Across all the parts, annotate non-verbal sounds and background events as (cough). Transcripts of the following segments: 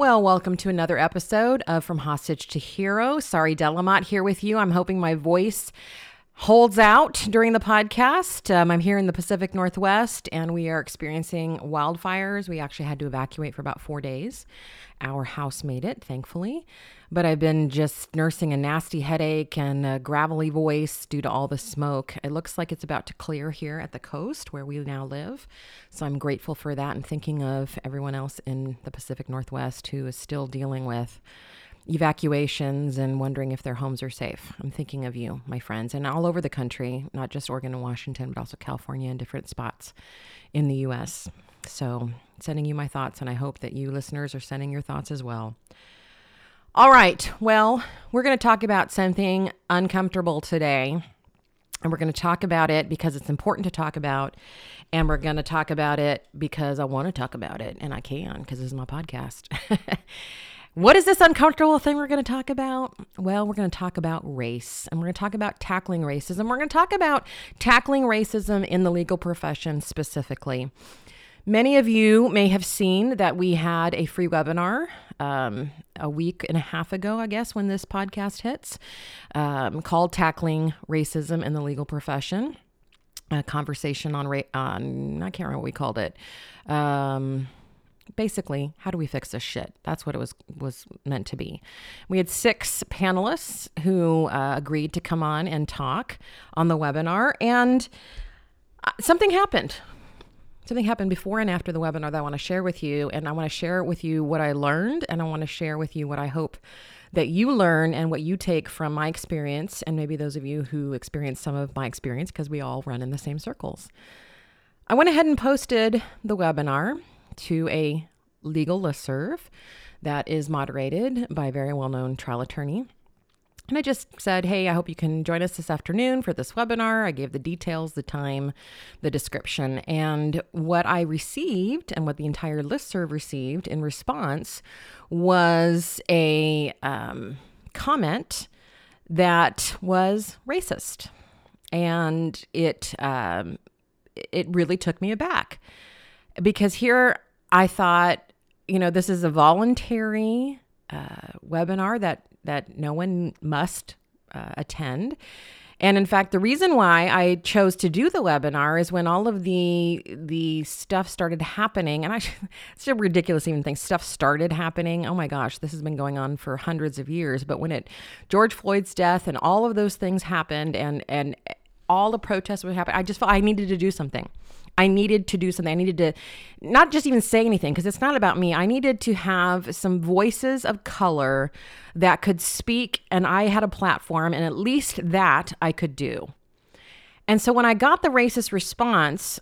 Well, welcome to another episode of From Hostage to Hero. Sari, Delamotte here with you. I'm hoping my voice holds out during the podcast. Um, I'm here in the Pacific Northwest and we are experiencing wildfires. We actually had to evacuate for about four days. Our house made it, thankfully. But I've been just nursing a nasty headache and a gravelly voice due to all the smoke. It looks like it's about to clear here at the coast where we now live. So I'm grateful for that and thinking of everyone else in the Pacific Northwest who is still dealing with evacuations and wondering if their homes are safe. I'm thinking of you, my friends, and all over the country, not just Oregon and Washington, but also California and different spots in the US. So, sending you my thoughts, and I hope that you listeners are sending your thoughts as well. All right, well, we're going to talk about something uncomfortable today. And we're going to talk about it because it's important to talk about. And we're going to talk about it because I want to talk about it. And I can because this is my podcast. (laughs) What is this uncomfortable thing we're going to talk about? Well, we're going to talk about race and we're going to talk about tackling racism. We're going to talk about tackling racism in the legal profession specifically. Many of you may have seen that we had a free webinar um, a week and a half ago, I guess, when this podcast hits, um, called Tackling Racism in the Legal Profession. A conversation on, ra- on I can't remember what we called it. Um, basically how do we fix this shit? That's what it was was meant to be. We had six panelists who uh, agreed to come on and talk on the webinar and uh, something happened. Something happened before and after the webinar that i want to share with you and i want to share with you what i learned and i want to share with you what i hope that you learn and what you take from my experience and maybe those of you who experience some of my experience because we all run in the same circles. I went ahead and posted the webinar to a legal listserv that is moderated by a very well known trial attorney. And I just said, hey, I hope you can join us this afternoon for this webinar. I gave the details, the time, the description. And what I received and what the entire listserv received in response was a um, comment that was racist. And it, um, it really took me aback because here I thought, you know, this is a voluntary uh, webinar that that no one must uh, attend. And in fact, the reason why I chose to do the webinar is when all of the the stuff started happening, and I (laughs) it's a ridiculous even thing. Stuff started happening. Oh my gosh, this has been going on for hundreds of years. But when it George Floyd's death and all of those things happened, and and all the protests would happen, I just felt I needed to do something. I needed to do something. I needed to not just even say anything because it's not about me. I needed to have some voices of color that could speak, and I had a platform, and at least that I could do. And so when I got the racist response,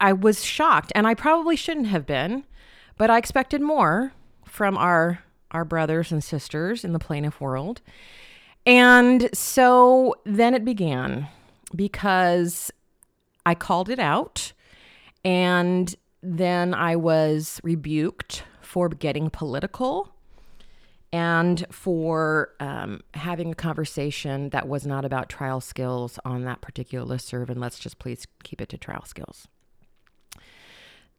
I was shocked, and I probably shouldn't have been, but I expected more from our our brothers and sisters in the plaintiff world. And so then it began because I called it out. And then I was rebuked for getting political and for um, having a conversation that was not about trial skills on that particular listserv. And let's just please keep it to trial skills.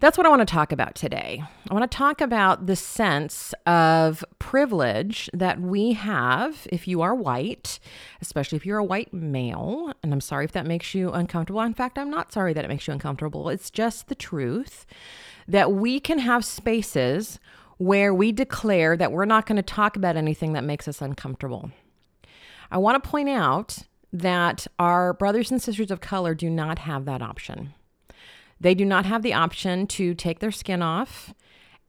That's what I want to talk about today. I want to talk about the sense of privilege that we have if you are white, especially if you're a white male. And I'm sorry if that makes you uncomfortable. In fact, I'm not sorry that it makes you uncomfortable. It's just the truth that we can have spaces where we declare that we're not going to talk about anything that makes us uncomfortable. I want to point out that our brothers and sisters of color do not have that option. They do not have the option to take their skin off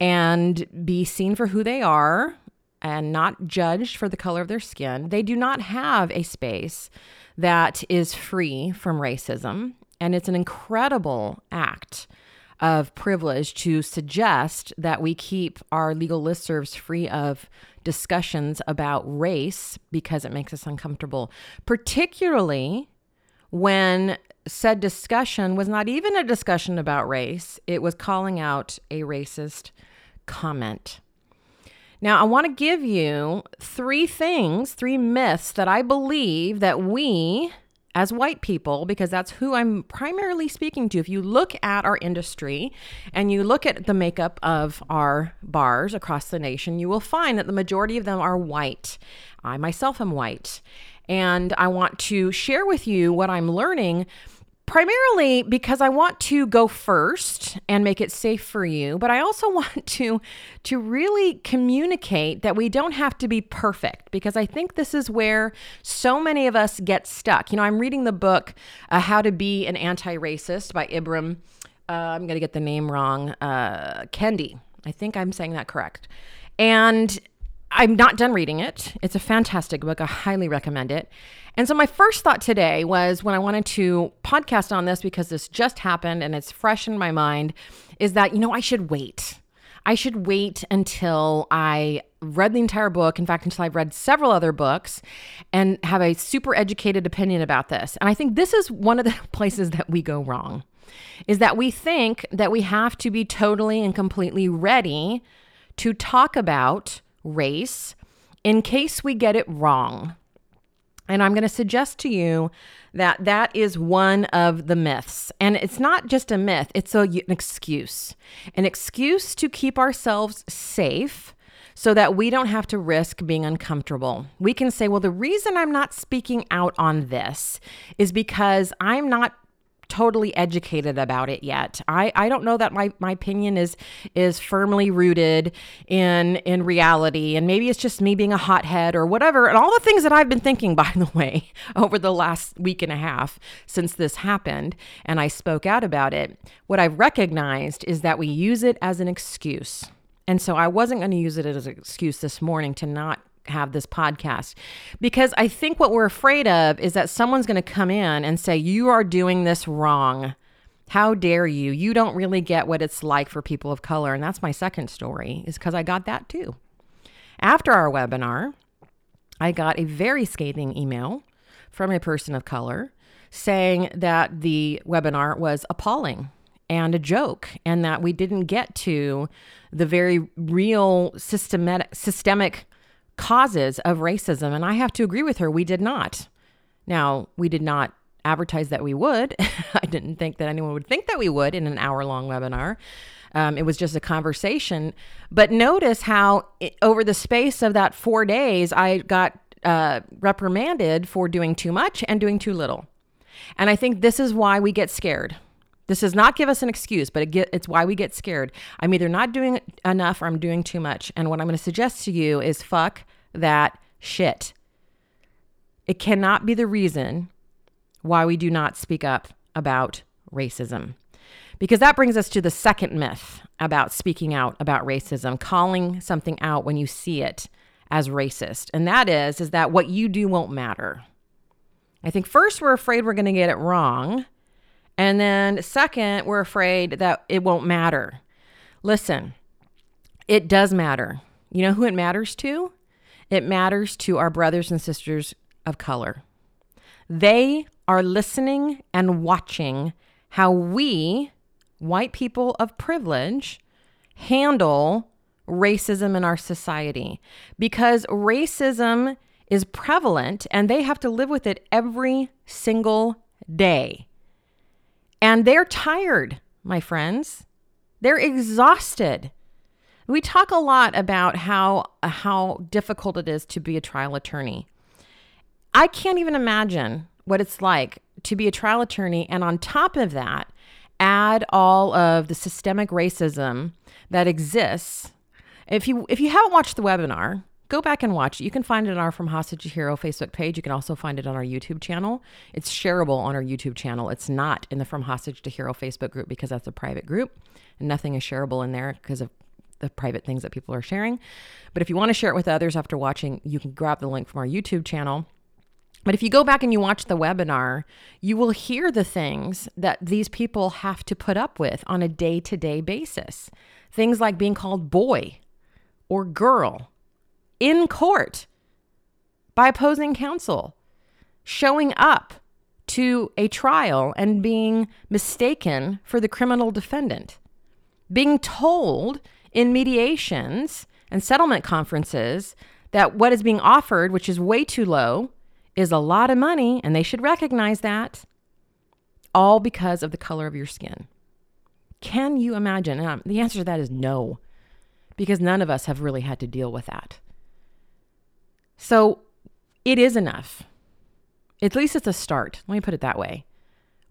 and be seen for who they are and not judged for the color of their skin. They do not have a space that is free from racism. And it's an incredible act of privilege to suggest that we keep our legal listservs free of discussions about race because it makes us uncomfortable, particularly when said discussion was not even a discussion about race, it was calling out a racist comment. Now, I want to give you three things, three myths that I believe that we as white people, because that's who I'm primarily speaking to. If you look at our industry and you look at the makeup of our bars across the nation, you will find that the majority of them are white. I myself am white. And I want to share with you what I'm learning primarily because I want to go first and make it safe for you, but I also (laughs) want to to really communicate that we don't have to be perfect because I think this is where so many of us get stuck. You know, I'm reading the book uh, How to Be an Anti-Racist by Ibram uh, I'm going to get the name wrong, uh, Kendi. I think I'm saying that correct. And I'm not done reading it. It's a fantastic book. I highly recommend it. And so, my first thought today was when I wanted to podcast on this because this just happened and it's fresh in my mind is that, you know, I should wait. I should wait until I read the entire book. In fact, until I've read several other books and have a super educated opinion about this. And I think this is one of the (laughs) places that we go wrong is that we think that we have to be totally and completely ready to talk about race in case we get it wrong. And I'm going to suggest to you that that is one of the myths. And it's not just a myth, it's a, an excuse. An excuse to keep ourselves safe so that we don't have to risk being uncomfortable. We can say, well, the reason I'm not speaking out on this is because I'm not totally educated about it yet. I, I don't know that my, my opinion is is firmly rooted in in reality. And maybe it's just me being a hothead or whatever. And all the things that I've been thinking, (laughs) by the way, over the last week and a half since this happened and I spoke out about it, what I've recognized is that we use it as an excuse. And so I wasn't going to use it as an excuse this morning to not have this podcast because I think what we're afraid of is that someone's going to come in and say, You are doing this wrong. How dare you? You don't really get what it's like for people of color. And that's my second story, is because I got that too. After our webinar, I got a very scathing email from a person of color saying that the webinar was appalling and a joke and that we didn't get to the very real systematic systemic causes of racism. And I have to agree with her, we did not. Now, we did not advertise that we would. (laughs) I didn't think that anyone would think that we would in an hour long webinar. Um, it was just a conversation. But notice how, it, over the space of that four days, I got uh, reprimanded for doing too much and doing too little. And I think this is why we get scared. This does not give us an excuse, but it get, it's why we get scared. I'm either not doing enough or I'm doing too much. And what I'm going to suggest to you is fuck that shit. It cannot be the reason why we do not speak up about racism. Because that brings us to the second myth about speaking out about racism, calling something out when you see it as racist. And that is is that what you do won't matter. I think first we're afraid we're going to get it wrong, and then second, we're afraid that it won't matter. Listen, it does matter. You know who it matters to? It matters to our brothers and sisters of color. They are listening and watching how we, white people of privilege, handle racism in our society because racism is prevalent and they have to live with it every single day. And they're tired, my friends. They're exhausted. We talk a lot about how how difficult it is to be a trial attorney. I can't even imagine what it's like to be a trial attorney and on top of that add all of the systemic racism that exists. If you if you haven't watched the webinar, go back and watch it. You can find it on our From Hostage to Hero Facebook page. You can also find it on our YouTube channel. It's shareable on our YouTube channel. It's not in the From Hostage to Hero Facebook group because that's a private group and nothing is shareable in there because of the private things that people are sharing. But if you want to share it with others after watching, you can grab the link from our YouTube channel. But if you go back and you watch the webinar, you will hear the things that these people have to put up with on a day to day basis. Things like being called boy or girl in court by opposing counsel, showing up to a trial and being mistaken for the criminal defendant, being told in mediations and settlement conferences that what is being offered, which is way too low, is a lot of money and they should recognize that, all because of the color of your skin. Can you imagine? And the answer to that is no, because none of us have really had to deal with that. So it is enough. At least it's a start. Let me put it that way.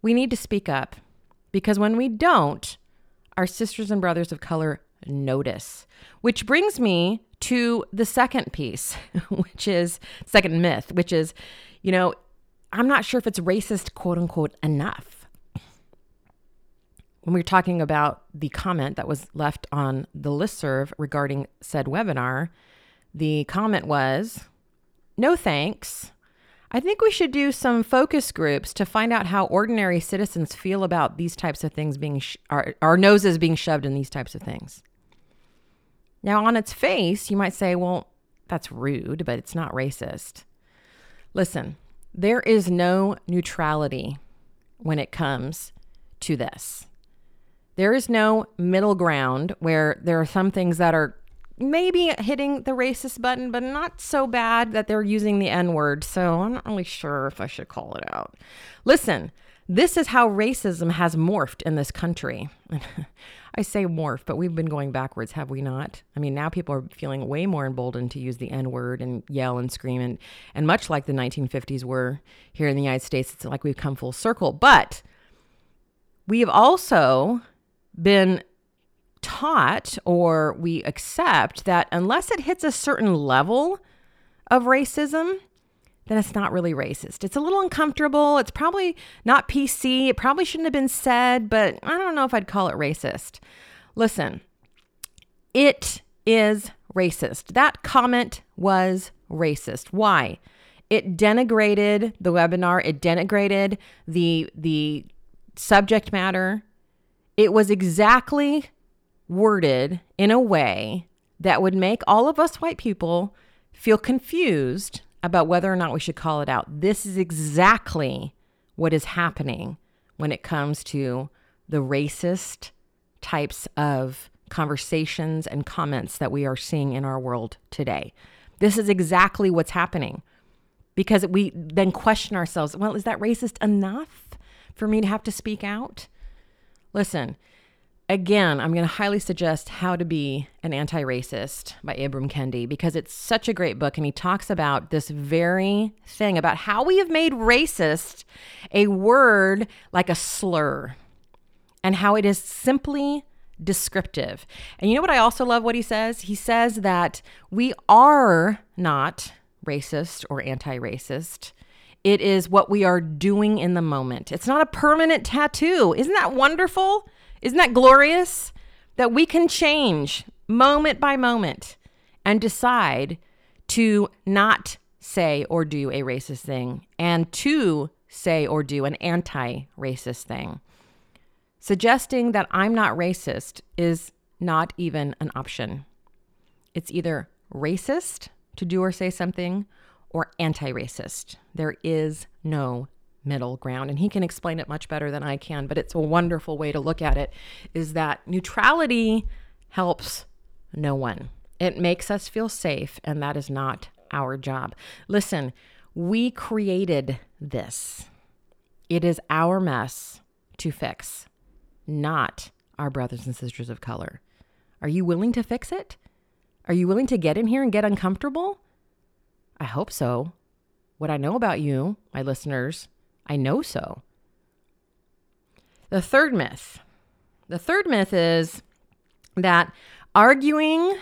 We need to speak up because when we don't, our sisters and brothers of color notice. Which brings me to the second piece, (laughs) which is second myth, which is, you know, I'm not sure if it's racist, quote unquote, enough. When we were talking about the comment that was left on the listserv regarding said webinar, the comment was, no thanks. I think we should do some focus groups to find out how ordinary citizens feel about these types of things being, sh- our, our noses being shoved in these types of things. Now, on its face, you might say, well, that's rude, but it's not racist. Listen, there is no neutrality when it comes to this. There is no middle ground where there are some things that are maybe hitting the racist button, but not so bad that they're using the N word. So I'm not really sure if I should call it out. Listen, this is how racism has morphed in this country. (laughs) I say morph, but we've been going backwards, have we not? I mean, now people are feeling way more emboldened to use the N word and yell and scream. And, and much like the 1950s were here in the United States, it's like we've come full circle. But we have also been taught or we accept that unless it hits a certain level of racism, then it's not really racist. It's a little uncomfortable. It's probably not PC. It probably shouldn't have been said, but I don't know if I'd call it racist. Listen, it is racist. That comment was racist. Why? It denigrated the webinar, it denigrated the the subject matter. It was exactly worded in a way that would make all of us white people feel confused about whether or not we should call it out. This is exactly what is happening when it comes to the racist types of conversations and comments that we are seeing in our world today. This is exactly what's happening because we then question ourselves well, is that racist enough for me to have to speak out? Listen, Again, I'm going to highly suggest How to Be an Anti Racist by Ibram Kendi because it's such a great book. And he talks about this very thing about how we have made racist a word like a slur and how it is simply descriptive. And you know what I also love what he says? He says that we are not racist or anti racist. It is what we are doing in the moment. It's not a permanent tattoo. Isn't that wonderful? Isn't that glorious? That we can change moment by moment and decide to not say or do a racist thing and to say or do an anti racist thing. Suggesting that I'm not racist is not even an option. It's either racist to do or say something or anti racist. There is no middle ground and he can explain it much better than I can but it's a wonderful way to look at it is that neutrality helps no one. It makes us feel safe and that is not our job. Listen we created this. It is our mess to fix not our brothers and sisters of color. Are you willing to fix it? Are you willing to get in here and get uncomfortable? I hope so. What i know about you my listeners I know so. The third myth. The third myth is that arguing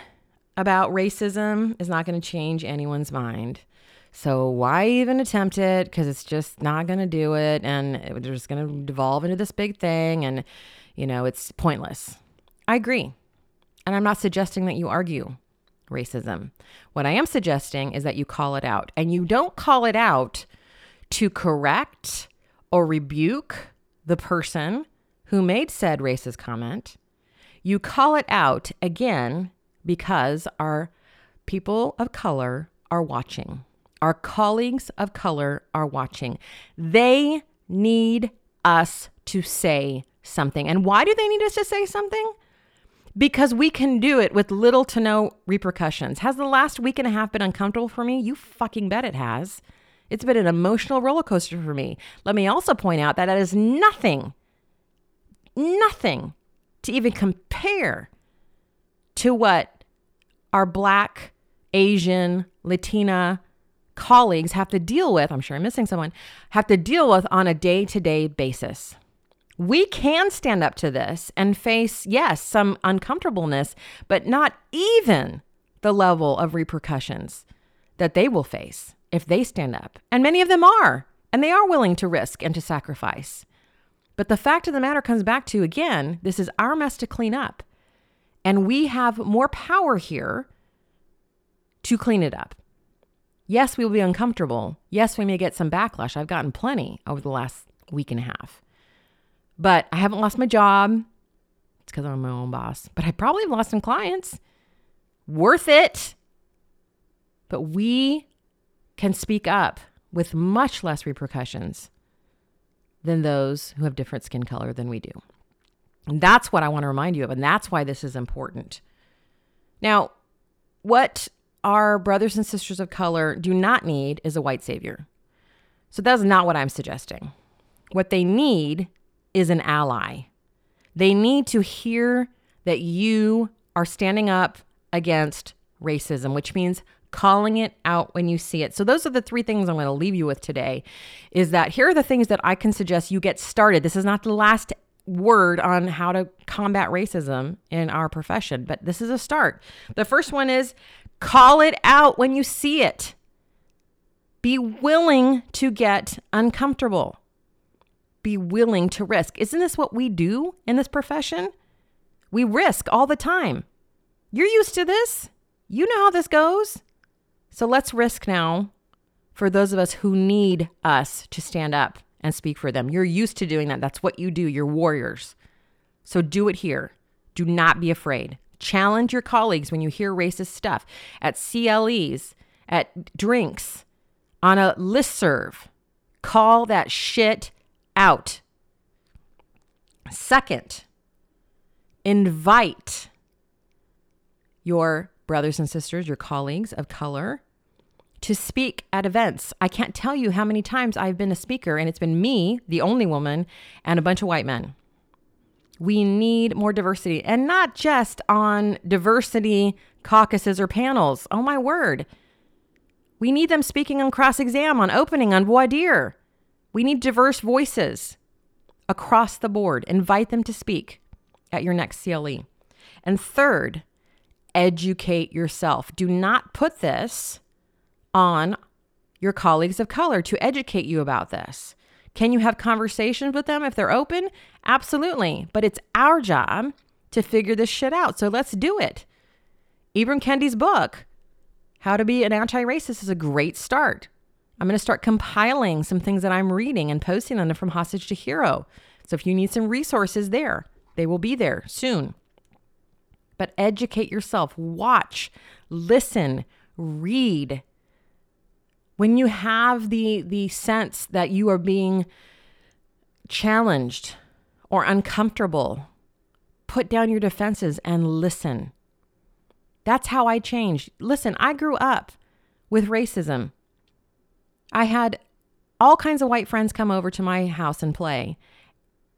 about racism is not going to change anyone's mind. So why even attempt it? Because it's just not going to do it, and it's just going to devolve into this big thing, and you know it's pointless. I agree, and I'm not suggesting that you argue racism. What I am suggesting is that you call it out, and you don't call it out to correct or rebuke the person who made said racist comment. You call it out again because our people of color are watching. Our colleagues of color are watching. They need us to say something. And why do they need us to say something? Because we can do it with little to no repercussions. Has the last week and a half been uncomfortable for me? You fucking bet it has. It's been an emotional roller coaster for me. Let me also point out that that is nothing, nothing to even compare to what our Black, Asian, Latina colleagues have to deal with. I'm sure I'm missing someone, have to deal with on a day to day basis. We can stand up to this and face, yes, some uncomfortableness, but not even the level of repercussions that they will face if they stand up. And many of them are, and they are willing to risk and to sacrifice. But the fact of the matter comes back to again, this is our mess to clean up. And we have more power here to clean it up. Yes, we will be uncomfortable. Yes, we may get some backlash. I've gotten plenty over the last week and a half. But I haven't lost my job. It's because I'm my own boss. But I probably have lost some clients. Worth it. But we can speak up with much less repercussions than those who have different skin color than we do. And that's what I want to remind you of. And that's why this is important. Now, what our brothers and sisters of color do not need is a white savior. So that's not what I'm suggesting. What they need is an ally. They need to hear that you are standing up against racism, which means calling it out when you see it. So those are the three things I'm going to leave you with today is that here are the things that I can suggest you get started. This is not the last word on how to combat racism in our profession, but this is a start. The first one is call it out when you see it. Be willing to get uncomfortable. Be willing to risk. Isn't this what we do in this profession? We risk all the time. You're used to this. You know how this goes. So let's risk now for those of us who need us to stand up and speak for them. You're used to doing that. That's what you do. You're warriors. So do it here. Do not be afraid. Challenge your colleagues when you hear racist stuff at CLEs, at drinks, on a listserv. Call that shit out. Second, invite your brothers and sisters, your colleagues of color, to speak at events. I can't tell you how many times I've been a speaker, and it's been me, the only woman, and a bunch of white men. We need more diversity, and not just on diversity caucuses or panels. Oh, my word. We need them speaking on cross exam, on opening, on voir dire. We need diverse voices across the board. Invite them to speak at your next CLE. And third, educate yourself. Do not put this on your colleagues of color to educate you about this. Can you have conversations with them if they're open? Absolutely. But it's our job to figure this shit out. So let's do it. Ibram Kendi's book, How to Be an Anti Racist, is a great start. I'm going to start compiling some things that I'm reading and posting them from hostage to hero. So if you need some resources there, they will be there soon but educate yourself, watch, listen, read. When you have the the sense that you are being challenged or uncomfortable, put down your defenses and listen. That's how I changed. Listen, I grew up with racism. I had all kinds of white friends come over to my house and play.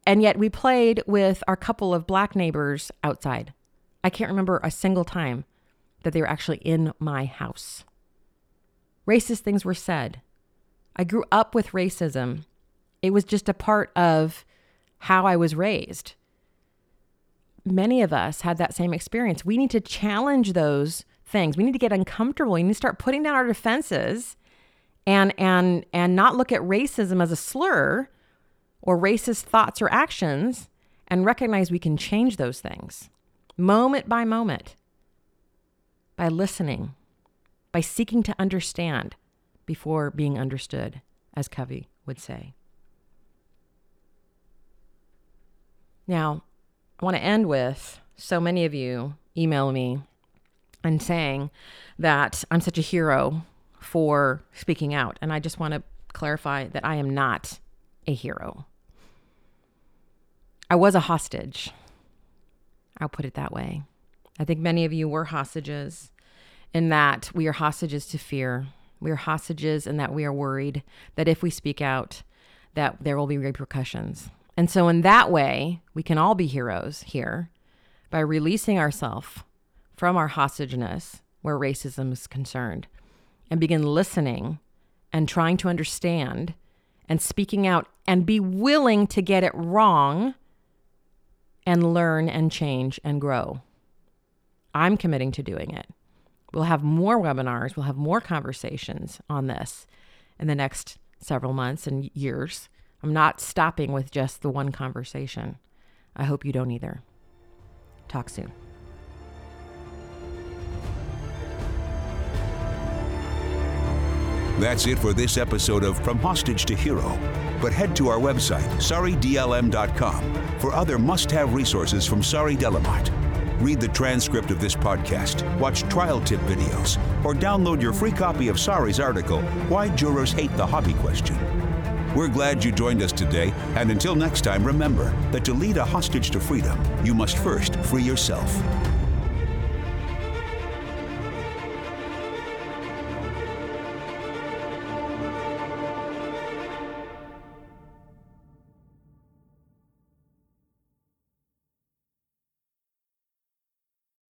And yet we played with our couple of black neighbors outside. I can't remember a single time that they were actually in my house. Racist things were said. I grew up with racism. It was just a part of how I was raised. Many of us had that same experience. We need to challenge those things. We need to get uncomfortable. We need to start putting down our defenses and and and not look at racism as a slur or racist thoughts or actions and recognize we can change those things moment by moment, by listening, by seeking to understand before being understood. as Covey would say. Now, I want to end with so many of you email me and saying that I'm such a hero for speaking out. And I just want to clarify that I am not a hero. I was a hostage. I'll put it that way. I think many of you were hostages in that we are hostages to fear. We are hostages in that we are worried that if we speak out, that there will be repercussions. And so in that way, we can all be heroes here by releasing ourselves from our hostageness where racism is concerned and begin listening and trying to understand and speaking out and be willing to get it wrong and learn and change and grow. I'm committing to doing it. We'll have more webinars, we'll have more conversations on this in the next several months and years. I'm not stopping with just the one conversation. I hope you don't either. Talk soon. That's it for this episode of From Hostage to Hero. But head to our website, saridlm.com, for other must have resources from Sari Delamotte. Read the transcript of this podcast, watch trial tip videos, or download your free copy of Sari's article, Why Jurors Hate the Hobby Question. We're glad you joined us today, and until next time, remember that to lead a hostage to freedom, you must first free yourself.